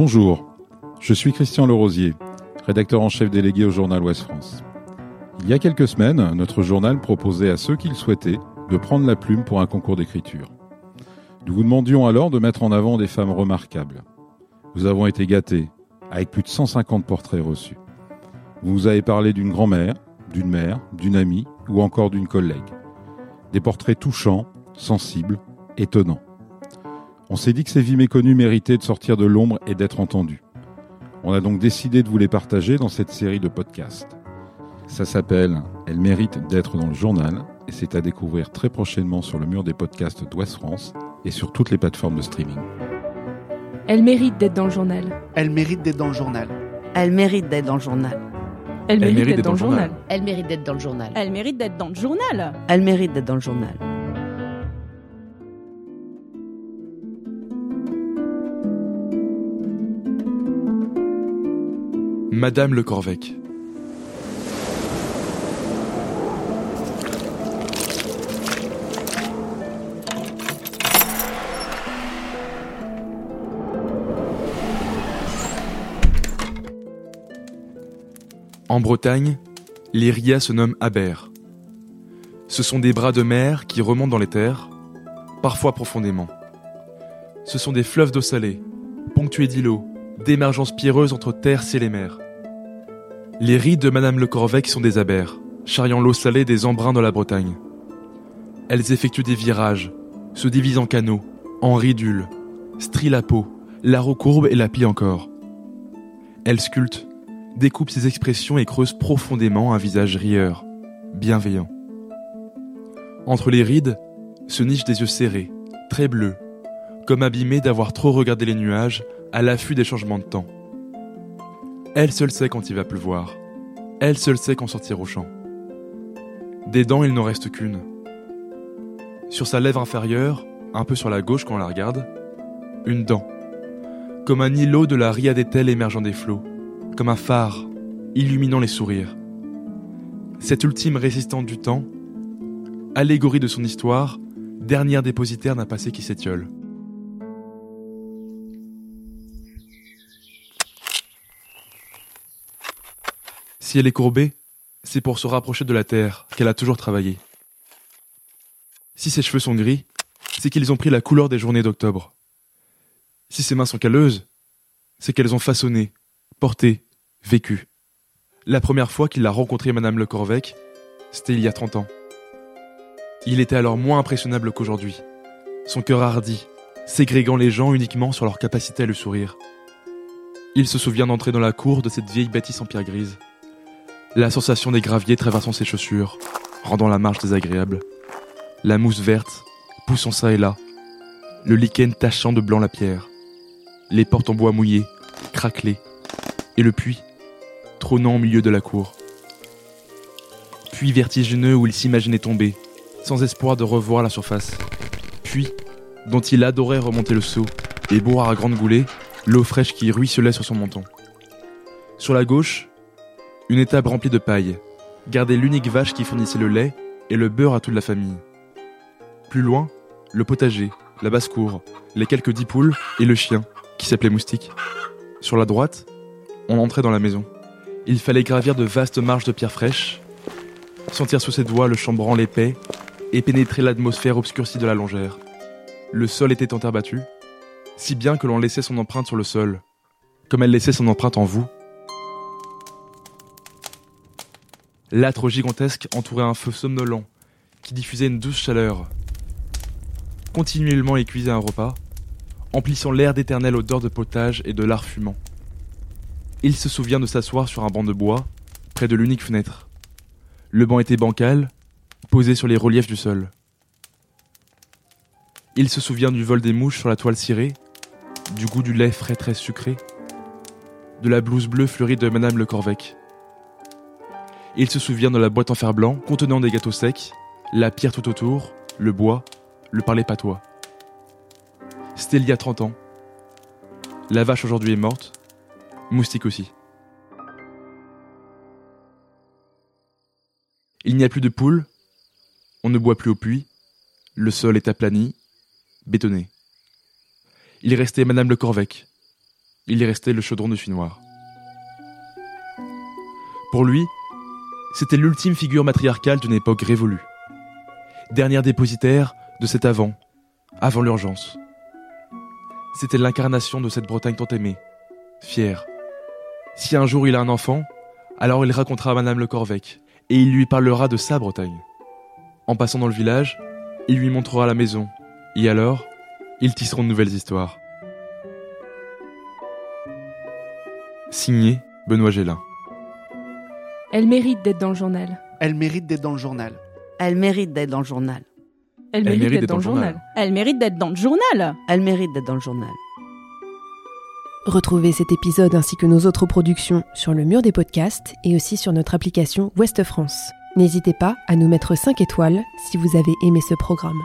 Bonjour, je suis Christian Lerosier, rédacteur en chef délégué au journal Ouest France. Il y a quelques semaines, notre journal proposait à ceux qui le souhaitaient de prendre la plume pour un concours d'écriture. Nous vous demandions alors de mettre en avant des femmes remarquables. Nous avons été gâtés, avec plus de 150 portraits reçus. Vous nous avez parlé d'une grand-mère, d'une mère, d'une amie ou encore d'une collègue. Des portraits touchants, sensibles, étonnants. On s'est dit que ces vies méconnues méritaient de sortir de l'ombre et d'être entendues. On a donc décidé de vous les partager dans cette série de podcasts. Ça s'appelle Elle mérite d'être dans le journal et c'est à découvrir très prochainement sur le mur des podcasts d'Ouest France et sur toutes les plateformes de streaming. Elle mérite d'être dans le journal. Elle mérite d'être dans le journal. Elle mérite d'être dans le journal. Elle mérite d'être dans le journal. Elle mérite d'être dans le journal. Elle mérite d'être dans le journal. Elle mérite d'être dans le journal. Madame Le Corvec. En Bretagne, les rias se nomment abers. Ce sont des bras de mer qui remontent dans les terres, parfois profondément. Ce sont des fleuves d'eau salée, ponctués d'îlots, d'émergences pierreuses entre terre, et mer. Les rides de Madame Le Corvec sont des abers, charriant l'eau salée des embruns de la Bretagne. Elles effectuent des virages, se divisent en canaux, en ridules, strient la peau, la recourbe et la plient encore. Elles sculptent, découpent ses expressions et creusent profondément un visage rieur, bienveillant. Entre les rides se nichent des yeux serrés, très bleus, comme abîmés d'avoir trop regardé les nuages à l'affût des changements de temps. Elle seule sait quand il va pleuvoir. Elle seule sait quand sortir au champ. Des dents, il n'en reste qu'une. Sur sa lèvre inférieure, un peu sur la gauche quand on la regarde, une dent. Comme un îlot de la riadételle émergeant des flots. Comme un phare, illuminant les sourires. Cette ultime résistante du temps, allégorie de son histoire, dernière dépositaire d'un passé qui s'étiole. Si elle est courbée, c'est pour se rapprocher de la terre qu'elle a toujours travaillé. Si ses cheveux sont gris, c'est qu'ils ont pris la couleur des journées d'octobre. Si ses mains sont calleuses, c'est qu'elles ont façonné, porté, vécu. La première fois qu'il a rencontré Madame Le Corvec, c'était il y a 30 ans. Il était alors moins impressionnable qu'aujourd'hui. Son cœur hardi, ségrégant les gens uniquement sur leur capacité à le sourire. Il se souvient d'entrer dans la cour de cette vieille bâtisse en pierre grise. La sensation des graviers traversant ses chaussures, rendant la marche désagréable. La mousse verte, poussant ça et là. Le lichen tachant de blanc la pierre. Les portes en bois mouillé, craquelées. Et le puits, trônant au milieu de la cour. Puits vertigineux où il s'imaginait tomber, sans espoir de revoir la surface. Puits dont il adorait remonter le seau et boire à grande goulée l'eau fraîche qui ruisselait sur son menton. Sur la gauche, une étable remplie de paille, gardait l'unique vache qui fournissait le lait et le beurre à toute la famille. Plus loin, le potager, la basse-cour, les quelques dix poules et le chien, qui s'appelait Moustique. Sur la droite, on entrait dans la maison. Il fallait gravir de vastes marches de pierre fraîche, sentir sous ses doigts le chambranle l'épais et pénétrer l'atmosphère obscurcie de la longère. Le sol était en terre battue, si bien que l'on laissait son empreinte sur le sol, comme elle laissait son empreinte en vous. L'âtre gigantesque entourait un feu somnolent qui diffusait une douce chaleur. Continuellement il un repas, emplissant l'air d'éternelle odeur de potage et de lard fumant. Il se souvient de s'asseoir sur un banc de bois, près de l'unique fenêtre. Le banc était bancal, posé sur les reliefs du sol. Il se souvient du vol des mouches sur la toile cirée, du goût du lait frais très sucré, de la blouse bleue fleurie de Madame Le Corvec. Il se souvient de la boîte en fer blanc contenant des gâteaux secs, la pierre tout autour, le bois, le parler patois. C'était il y a 30 ans. La vache aujourd'hui est morte, moustique aussi. Il n'y a plus de poules, on ne boit plus au puits, le sol est aplani, bétonné. Il restait Madame Le Corvec. il y restait le chaudron de noir. Pour lui, c'était l'ultime figure matriarcale d'une époque révolue. Dernière dépositaire de cet avant, avant l'urgence. C'était l'incarnation de cette Bretagne tant aimée, fière. Si un jour il a un enfant, alors il racontera à Madame Le Corvec, et il lui parlera de sa Bretagne. En passant dans le village, il lui montrera la maison, et alors, ils tisseront de nouvelles histoires. Signé Benoît Gélin. Elle mérite d'être dans le journal. Elle mérite d'être dans le journal. Elle mérite d'être dans le journal. Elle mérite d'être dans le journal. Elle mérite d'être dans le journal. Elle mérite d'être dans le journal. Retrouvez cet épisode ainsi que nos autres productions sur le mur des podcasts et aussi sur notre application Ouest France. N'hésitez pas à nous mettre 5 étoiles si vous avez aimé ce programme.